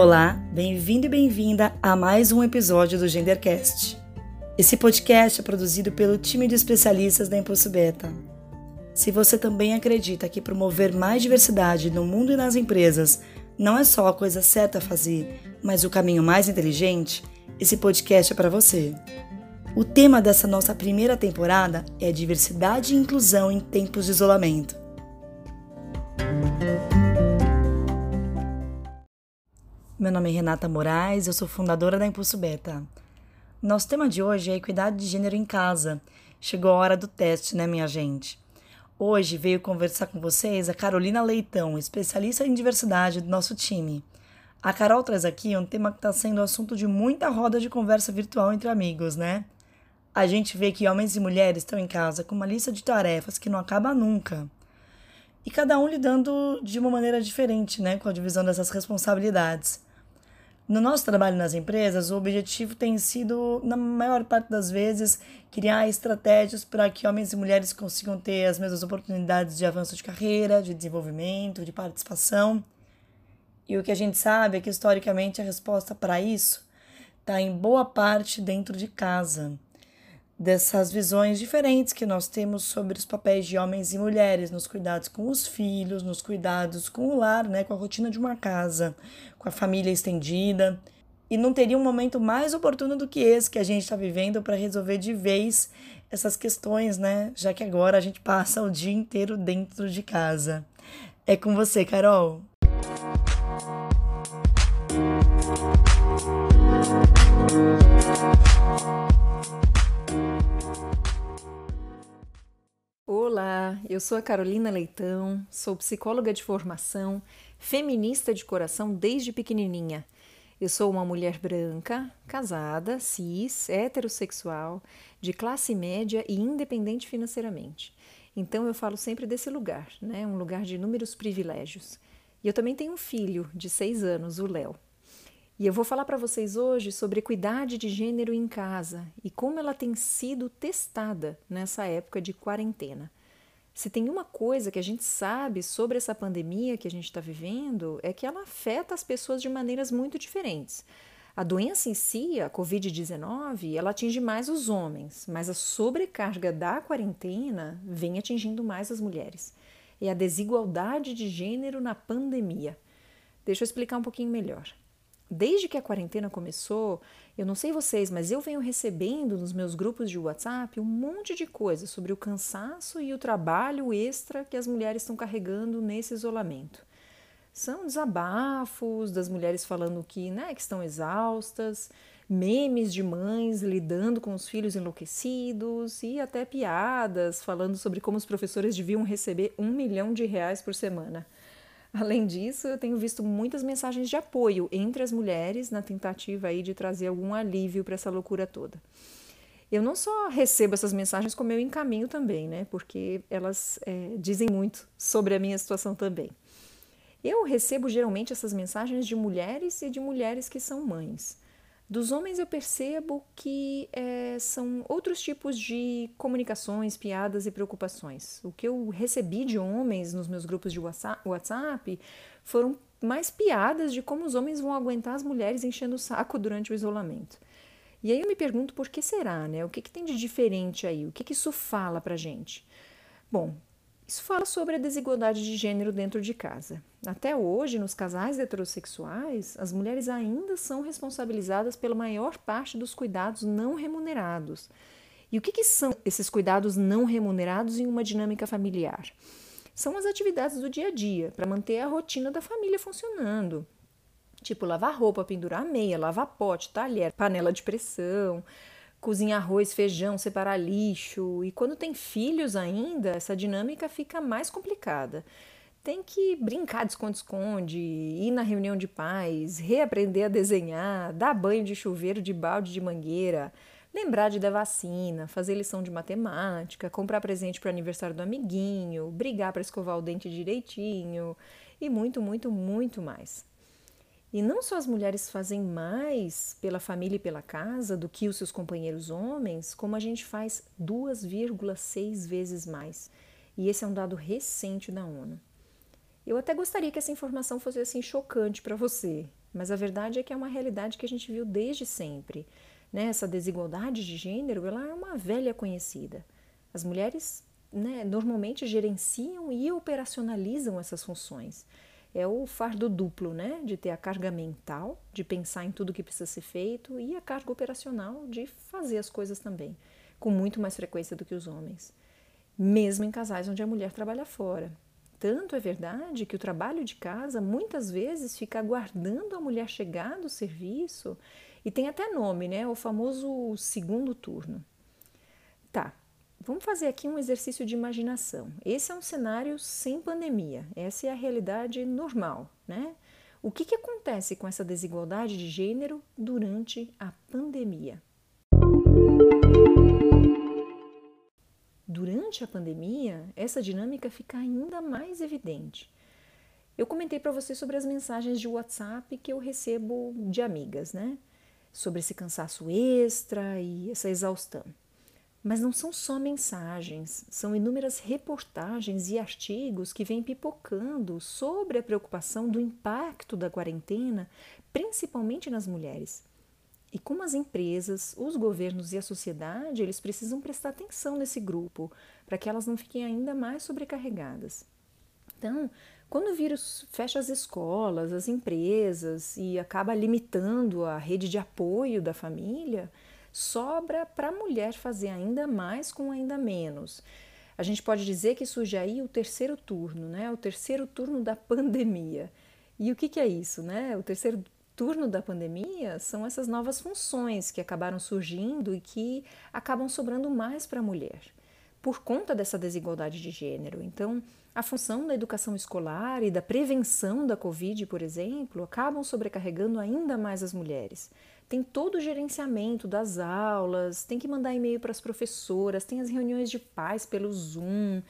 Olá, bem-vindo e bem-vinda a mais um episódio do Gendercast. Esse podcast é produzido pelo time de especialistas da Impulso Beta. Se você também acredita que promover mais diversidade no mundo e nas empresas não é só a coisa certa a fazer, mas o caminho mais inteligente, esse podcast é para você. O tema dessa nossa primeira temporada é diversidade e inclusão em tempos de isolamento. Meu nome é Renata Moraes, eu sou fundadora da Impulso Beta. Nosso tema de hoje é equidade de gênero em casa. Chegou a hora do teste, né, minha gente? Hoje veio conversar com vocês a Carolina Leitão, especialista em diversidade do nosso time. A Carol traz aqui um tema que está sendo assunto de muita roda de conversa virtual entre amigos, né? A gente vê que homens e mulheres estão em casa com uma lista de tarefas que não acaba nunca. E cada um lidando de uma maneira diferente, né, com a divisão dessas responsabilidades. No nosso trabalho nas empresas, o objetivo tem sido, na maior parte das vezes, criar estratégias para que homens e mulheres consigam ter as mesmas oportunidades de avanço de carreira, de desenvolvimento, de participação. E o que a gente sabe é que, historicamente, a resposta para isso está em boa parte dentro de casa dessas visões diferentes que nós temos sobre os papéis de homens e mulheres nos cuidados com os filhos, nos cuidados com o lar, né, com a rotina de uma casa, com a família estendida. E não teria um momento mais oportuno do que esse que a gente está vivendo para resolver de vez essas questões, né? Já que agora a gente passa o dia inteiro dentro de casa. É com você, Carol. Olá, eu sou a Carolina Leitão, sou psicóloga de formação, feminista de coração desde pequenininha. Eu sou uma mulher branca, casada, cis, heterossexual, de classe média e independente financeiramente. Então eu falo sempre desse lugar, né? Um lugar de inúmeros privilégios. E eu também tenho um filho de seis anos, o Léo. E eu vou falar para vocês hoje sobre equidade de gênero em casa e como ela tem sido testada nessa época de quarentena. Se tem uma coisa que a gente sabe sobre essa pandemia que a gente está vivendo, é que ela afeta as pessoas de maneiras muito diferentes. A doença em si, a Covid-19, ela atinge mais os homens, mas a sobrecarga da quarentena vem atingindo mais as mulheres. É a desigualdade de gênero na pandemia. Deixa eu explicar um pouquinho melhor. Desde que a quarentena começou, eu não sei vocês, mas eu venho recebendo nos meus grupos de WhatsApp um monte de coisa sobre o cansaço e o trabalho extra que as mulheres estão carregando nesse isolamento. São desabafos das mulheres falando que, né, que estão exaustas, memes de mães lidando com os filhos enlouquecidos e até piadas falando sobre como os professores deviam receber um milhão de reais por semana. Além disso, eu tenho visto muitas mensagens de apoio entre as mulheres na tentativa aí de trazer algum alívio para essa loucura toda. Eu não só recebo essas mensagens, como eu encaminho também, né? Porque elas é, dizem muito sobre a minha situação também. Eu recebo geralmente essas mensagens de mulheres e de mulheres que são mães. Dos homens eu percebo que é, são outros tipos de comunicações, piadas e preocupações. O que eu recebi de homens nos meus grupos de WhatsApp foram mais piadas de como os homens vão aguentar as mulheres enchendo o saco durante o isolamento. E aí eu me pergunto por que será, né? O que, que tem de diferente aí? O que, que isso fala pra gente? Bom, isso fala sobre a desigualdade de gênero dentro de casa. Até hoje, nos casais heterossexuais, as mulheres ainda são responsabilizadas pela maior parte dos cuidados não remunerados. E o que, que são esses cuidados não remunerados em uma dinâmica familiar? São as atividades do dia a dia para manter a rotina da família funcionando. Tipo lavar roupa, pendurar meia, lavar pote, talher, panela de pressão, cozinhar arroz, feijão, separar lixo. E quando tem filhos ainda, essa dinâmica fica mais complicada. Tem que brincar de esconde-esconde, ir na reunião de pais, reaprender a desenhar, dar banho de chuveiro de balde de mangueira, lembrar de dar vacina, fazer lição de matemática, comprar presente para o aniversário do amiguinho, brigar para escovar o dente direitinho e muito, muito, muito mais. E não só as mulheres fazem mais pela família e pela casa do que os seus companheiros homens, como a gente faz 2,6 vezes mais. E esse é um dado recente da ONU. Eu até gostaria que essa informação fosse assim chocante para você, mas a verdade é que é uma realidade que a gente viu desde sempre. Né? Essa desigualdade de gênero ela é uma velha conhecida. As mulheres né, normalmente gerenciam e operacionalizam essas funções. É o fardo duplo, né, de ter a carga mental, de pensar em tudo que precisa ser feito, e a carga operacional de fazer as coisas também, com muito mais frequência do que os homens, mesmo em casais onde a mulher trabalha fora. Tanto é verdade que o trabalho de casa muitas vezes fica aguardando a mulher chegar do serviço e tem até nome, né? O famoso segundo turno. Vamos fazer aqui um exercício de imaginação. Esse é um cenário sem pandemia, essa é a realidade normal, né? O que, que acontece com essa desigualdade de gênero durante a pandemia? Durante a pandemia, essa dinâmica fica ainda mais evidente. Eu comentei para você sobre as mensagens de WhatsApp que eu recebo de amigas, né? Sobre esse cansaço extra e essa exaustão. Mas não são só mensagens, são inúmeras reportagens e artigos que vêm pipocando sobre a preocupação do impacto da quarentena, principalmente nas mulheres. E como as empresas, os governos e a sociedade, eles precisam prestar atenção nesse grupo para que elas não fiquem ainda mais sobrecarregadas. Então, quando o vírus fecha as escolas, as empresas e acaba limitando a rede de apoio da família, sobra para a mulher fazer ainda mais com ainda menos. A gente pode dizer que surge aí o terceiro turno, né? O terceiro turno da pandemia. E o que, que é isso, né? O terceiro turno da pandemia são essas novas funções que acabaram surgindo e que acabam sobrando mais para a mulher, por conta dessa desigualdade de gênero. Então, a função da educação escolar e da prevenção da Covid, por exemplo, acabam sobrecarregando ainda mais as mulheres. Tem todo o gerenciamento das aulas, tem que mandar e-mail para as professoras, tem as reuniões de pais pelo Zoom,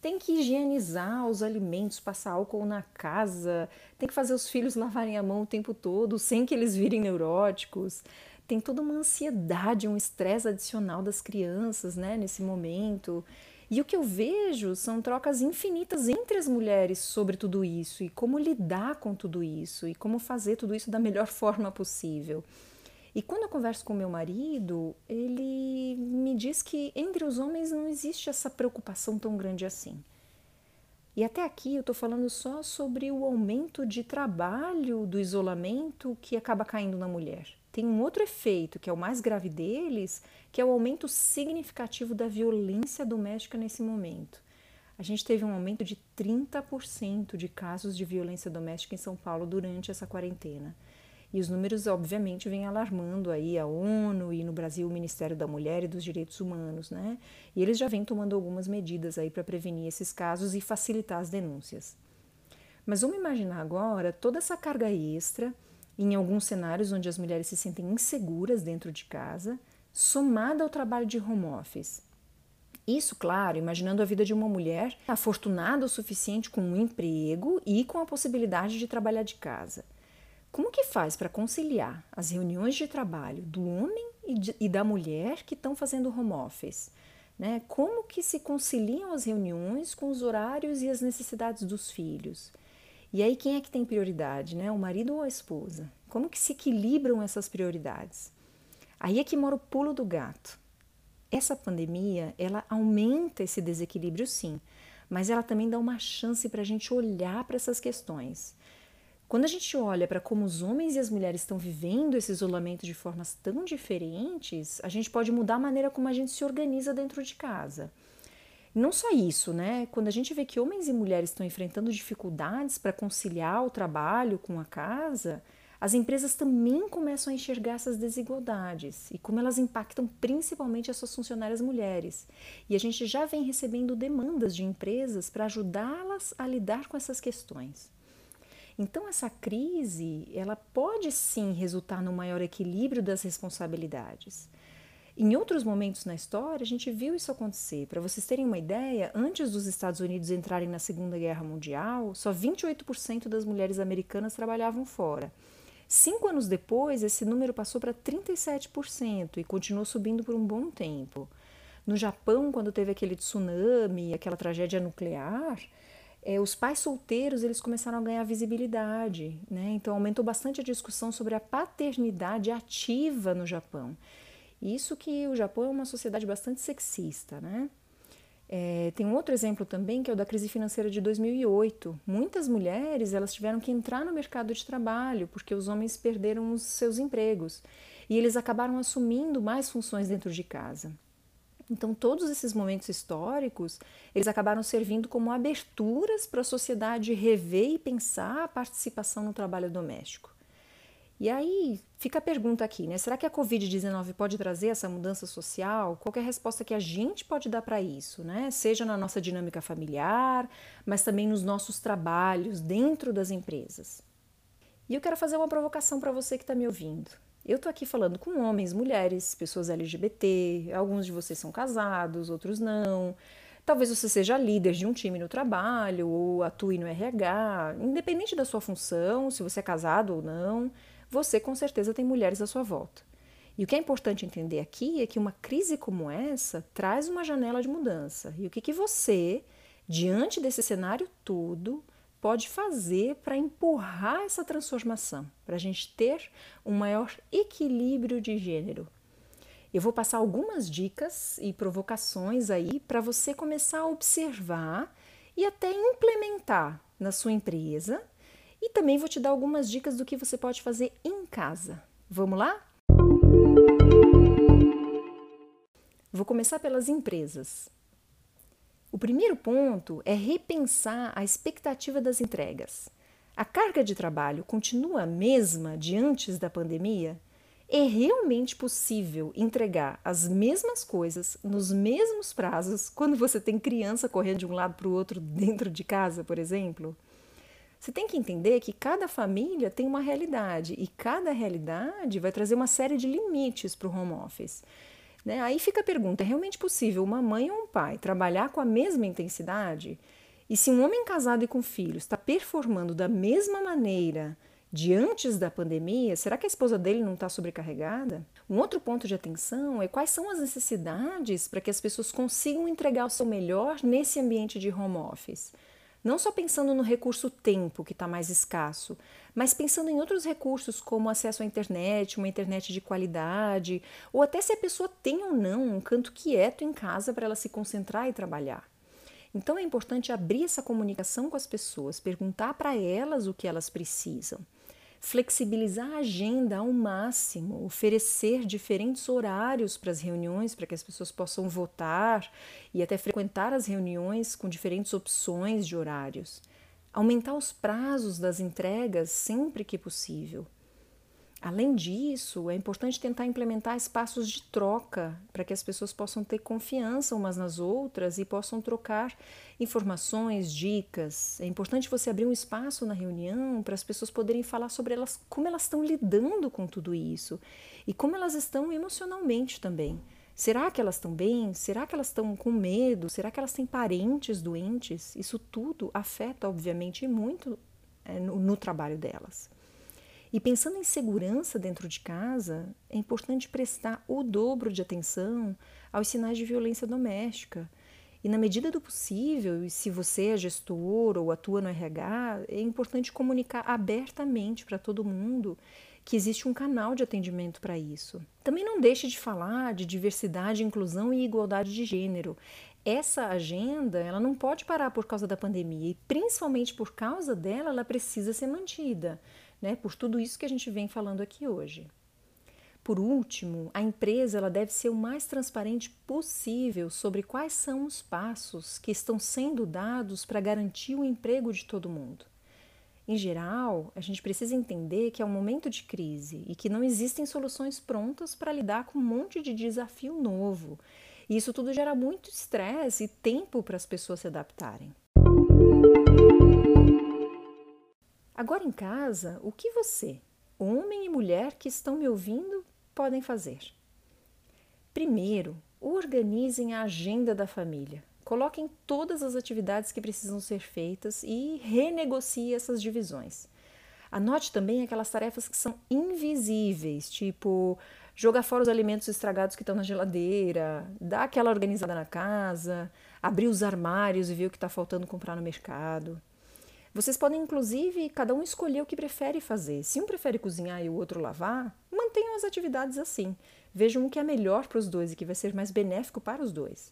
tem que higienizar os alimentos, passar álcool na casa, tem que fazer os filhos lavarem a mão o tempo todo sem que eles virem neuróticos. Tem toda uma ansiedade, um estresse adicional das crianças, né, nesse momento. E o que eu vejo são trocas infinitas entre as mulheres sobre tudo isso e como lidar com tudo isso e como fazer tudo isso da melhor forma possível. E quando eu converso com meu marido, ele me diz que entre os homens não existe essa preocupação tão grande assim. E até aqui eu estou falando só sobre o aumento de trabalho do isolamento que acaba caindo na mulher. Tem um outro efeito, que é o mais grave deles, que é o aumento significativo da violência doméstica nesse momento. A gente teve um aumento de 30% de casos de violência doméstica em São Paulo durante essa quarentena. E os números, obviamente, vêm alarmando aí a ONU e no Brasil o Ministério da Mulher e dos Direitos Humanos, né? E eles já vêm tomando algumas medidas aí para prevenir esses casos e facilitar as denúncias. Mas vamos imaginar agora toda essa carga extra em alguns cenários onde as mulheres se sentem inseguras dentro de casa, somada ao trabalho de home office. Isso, claro, imaginando a vida de uma mulher afortunada o suficiente com um emprego e com a possibilidade de trabalhar de casa. Como que faz para conciliar as reuniões de trabalho do homem e, de, e da mulher que estão fazendo home office? Né? Como que se conciliam as reuniões com os horários e as necessidades dos filhos? E aí quem é que tem prioridade, né? O marido ou a esposa? Como que se equilibram essas prioridades? Aí é que mora o pulo do gato. Essa pandemia, ela aumenta esse desequilíbrio sim, mas ela também dá uma chance para a gente olhar para essas questões. Quando a gente olha para como os homens e as mulheres estão vivendo esse isolamento de formas tão diferentes, a gente pode mudar a maneira como a gente se organiza dentro de casa. Não só isso, né? Quando a gente vê que homens e mulheres estão enfrentando dificuldades para conciliar o trabalho com a casa, as empresas também começam a enxergar essas desigualdades e como elas impactam principalmente as suas funcionárias mulheres. E a gente já vem recebendo demandas de empresas para ajudá-las a lidar com essas questões. Então essa crise, ela pode sim resultar no maior equilíbrio das responsabilidades. Em outros momentos na história, a gente viu isso acontecer. Para vocês terem uma ideia, antes dos Estados Unidos entrarem na Segunda Guerra Mundial, só 28% das mulheres americanas trabalhavam fora. Cinco anos depois, esse número passou para 37% e continuou subindo por um bom tempo. No Japão, quando teve aquele tsunami, aquela tragédia nuclear, é, os pais solteiros eles começaram a ganhar visibilidade, né? Então aumentou bastante a discussão sobre a paternidade ativa no Japão. Isso que o Japão é uma sociedade bastante sexista, né? É, tem um outro exemplo também que é o da crise financeira de 2008. Muitas mulheres elas tiveram que entrar no mercado de trabalho porque os homens perderam os seus empregos e eles acabaram assumindo mais funções dentro de casa. Então, todos esses momentos históricos, eles acabaram servindo como aberturas para a sociedade rever e pensar a participação no trabalho doméstico. E aí fica a pergunta aqui, né? Será que a Covid-19 pode trazer essa mudança social? Qual é a resposta que a gente pode dar para isso, né? Seja na nossa dinâmica familiar, mas também nos nossos trabalhos dentro das empresas. E eu quero fazer uma provocação para você que está me ouvindo. Eu tô aqui falando com homens, mulheres, pessoas LGBT, alguns de vocês são casados, outros não. Talvez você seja líder de um time no trabalho ou atue no RH, independente da sua função, se você é casado ou não, você com certeza tem mulheres à sua volta. E o que é importante entender aqui é que uma crise como essa traz uma janela de mudança. E o que, que você, diante desse cenário todo, pode fazer para empurrar essa transformação, para a gente ter um maior equilíbrio de gênero. Eu vou passar algumas dicas e provocações aí para você começar a observar e até implementar na sua empresa. E também vou te dar algumas dicas do que você pode fazer em casa. Vamos lá? Vou começar pelas empresas. O primeiro ponto é repensar a expectativa das entregas. A carga de trabalho continua a mesma de antes da pandemia? É realmente possível entregar as mesmas coisas nos mesmos prazos quando você tem criança correndo de um lado para o outro dentro de casa, por exemplo? Você tem que entender que cada família tem uma realidade e cada realidade vai trazer uma série de limites para o home office. Né? Aí fica a pergunta: é realmente possível uma mãe ou um pai trabalhar com a mesma intensidade? E se um homem casado e com filhos está performando da mesma maneira de antes da pandemia, será que a esposa dele não está sobrecarregada? Um outro ponto de atenção é quais são as necessidades para que as pessoas consigam entregar o seu melhor nesse ambiente de home office. Não só pensando no recurso tempo, que está mais escasso, mas pensando em outros recursos, como acesso à internet, uma internet de qualidade, ou até se a pessoa tem ou não um canto quieto em casa para ela se concentrar e trabalhar. Então é importante abrir essa comunicação com as pessoas, perguntar para elas o que elas precisam flexibilizar a agenda ao máximo, oferecer diferentes horários para as reuniões, para que as pessoas possam votar e até frequentar as reuniões com diferentes opções de horários. Aumentar os prazos das entregas sempre que possível. Além disso, é importante tentar implementar espaços de troca para que as pessoas possam ter confiança umas nas outras e possam trocar informações, dicas. É importante você abrir um espaço na reunião para as pessoas poderem falar sobre elas, como elas estão lidando com tudo isso e como elas estão emocionalmente também. Será que elas estão bem? Será que elas estão com medo? Será que elas têm parentes doentes? Isso tudo afeta, obviamente, muito é, no, no trabalho delas. E pensando em segurança dentro de casa, é importante prestar o dobro de atenção aos sinais de violência doméstica. E na medida do possível, e se você é gestor ou atua no RH, é importante comunicar abertamente para todo mundo que existe um canal de atendimento para isso. Também não deixe de falar de diversidade, inclusão e igualdade de gênero. Essa agenda, ela não pode parar por causa da pandemia e principalmente por causa dela, ela precisa ser mantida né, por tudo isso que a gente vem falando aqui hoje. Por último, a empresa ela deve ser o mais transparente possível sobre quais são os passos que estão sendo dados para garantir o emprego de todo mundo. Em geral, a gente precisa entender que é um momento de crise e que não existem soluções prontas para lidar com um monte de desafio novo. E isso tudo gera muito estresse e tempo para as pessoas se adaptarem. Agora em casa, o que você, homem e mulher que estão me ouvindo, podem fazer? Primeiro, organizem a agenda da família. Coloquem todas as atividades que precisam ser feitas e renegocie essas divisões. Anote também aquelas tarefas que são invisíveis, tipo jogar fora os alimentos estragados que estão na geladeira, dar aquela organizada na casa, abrir os armários e ver o que está faltando comprar no mercado. Vocês podem, inclusive, cada um escolher o que prefere fazer. Se um prefere cozinhar e o outro lavar, mantenham as atividades assim. Vejam o que é melhor para os dois e que vai ser mais benéfico para os dois.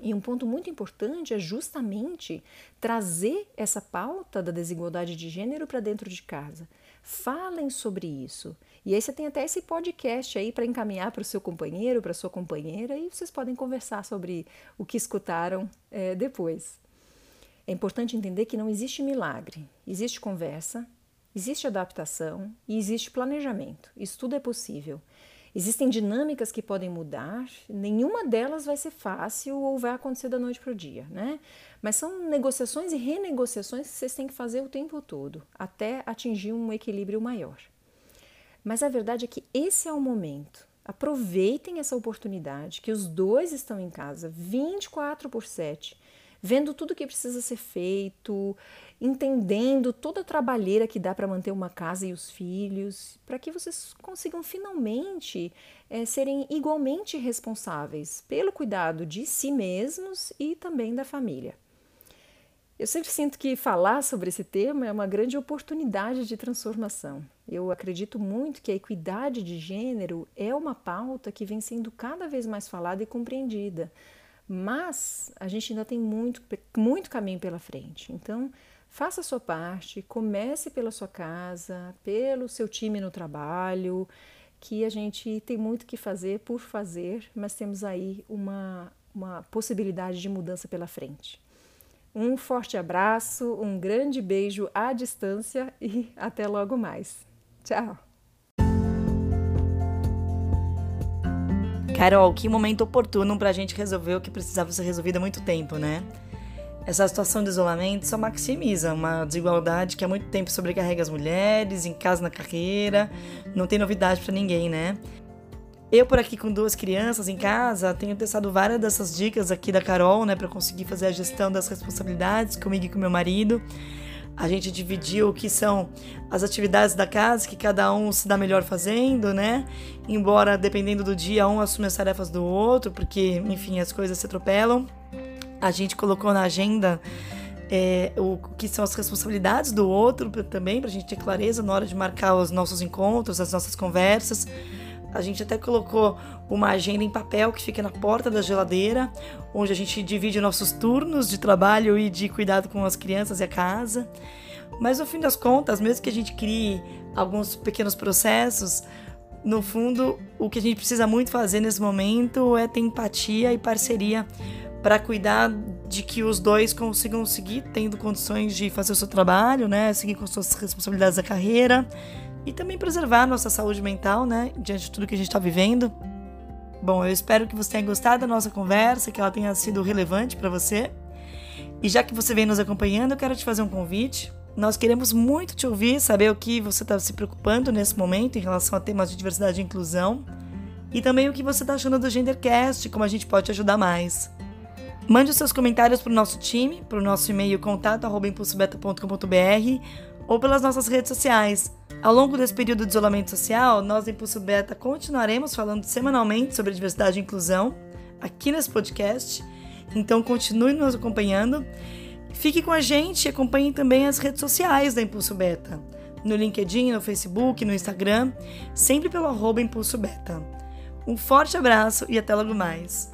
E um ponto muito importante é justamente trazer essa pauta da desigualdade de gênero para dentro de casa. Falem sobre isso. E aí você tem até esse podcast aí para encaminhar para o seu companheiro, para sua companheira, e vocês podem conversar sobre o que escutaram é, depois. É importante entender que não existe milagre, existe conversa, existe adaptação e existe planejamento. Isso tudo é possível. Existem dinâmicas que podem mudar, nenhuma delas vai ser fácil ou vai acontecer da noite para o dia, né? Mas são negociações e renegociações que vocês têm que fazer o tempo todo, até atingir um equilíbrio maior. Mas a verdade é que esse é o momento. Aproveitem essa oportunidade que os dois estão em casa 24 por 7 vendo tudo que precisa ser feito, entendendo toda a trabalheira que dá para manter uma casa e os filhos, para que vocês consigam finalmente é, serem igualmente responsáveis pelo cuidado de si mesmos e também da família. Eu sempre sinto que falar sobre esse tema é uma grande oportunidade de transformação. Eu acredito muito que a equidade de gênero é uma pauta que vem sendo cada vez mais falada e compreendida mas a gente ainda tem muito, muito caminho pela frente. Então, faça a sua parte, comece pela sua casa, pelo seu time no trabalho, que a gente tem muito que fazer por fazer, mas temos aí uma, uma possibilidade de mudança pela frente. Um forte abraço, um grande beijo à distância e até logo mais. Tchau! Carol, que momento oportuno para a gente resolver o que precisava ser resolvido há muito tempo, né? Essa situação de isolamento só maximiza uma desigualdade que há muito tempo sobrecarrega as mulheres, em casa, na carreira. Não tem novidade para ninguém, né? Eu, por aqui com duas crianças em casa, tenho testado várias dessas dicas aqui da Carol, né, para conseguir fazer a gestão das responsabilidades comigo e com meu marido. A gente dividiu o que são as atividades da casa, que cada um se dá melhor fazendo, né? Embora, dependendo do dia, um assume as tarefas do outro, porque, enfim, as coisas se atropelam. A gente colocou na agenda é, o que são as responsabilidades do outro também, para a gente ter clareza na hora de marcar os nossos encontros, as nossas conversas. A gente até colocou uma agenda em papel que fica na porta da geladeira, onde a gente divide nossos turnos de trabalho e de cuidado com as crianças e a casa. Mas no fim das contas, mesmo que a gente crie alguns pequenos processos, no fundo, o que a gente precisa muito fazer nesse momento é ter empatia e parceria para cuidar de que os dois consigam seguir tendo condições de fazer o seu trabalho, né, seguir com suas responsabilidades da carreira, e também preservar nossa saúde mental, né, diante de tudo que a gente está vivendo. Bom, eu espero que você tenha gostado da nossa conversa, que ela tenha sido relevante para você. E já que você vem nos acompanhando, eu quero te fazer um convite. Nós queremos muito te ouvir, saber o que você está se preocupando nesse momento em relação a temas de diversidade e inclusão. E também o que você está achando do Gendercast, como a gente pode te ajudar mais. Mande os seus comentários para o nosso time, para o nosso e-mail contato.impulsobeta.com.br ou pelas nossas redes sociais. Ao longo desse período de isolamento social, nós do Impulso Beta continuaremos falando semanalmente sobre diversidade e inclusão aqui nesse podcast. Então continue nos acompanhando. Fique com a gente e acompanhe também as redes sociais da Impulso Beta. No LinkedIn, no Facebook, no Instagram, sempre pelo arroba Impulso Beta. Um forte abraço e até logo mais.